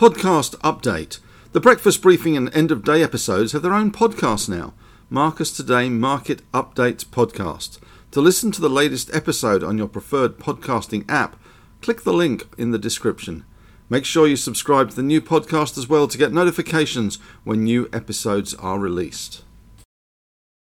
Podcast update. The breakfast briefing and end of day episodes have their own podcast now. Marcus Today Market Updates Podcast. To listen to the latest episode on your preferred podcasting app, click the link in the description. Make sure you subscribe to the new podcast as well to get notifications when new episodes are released.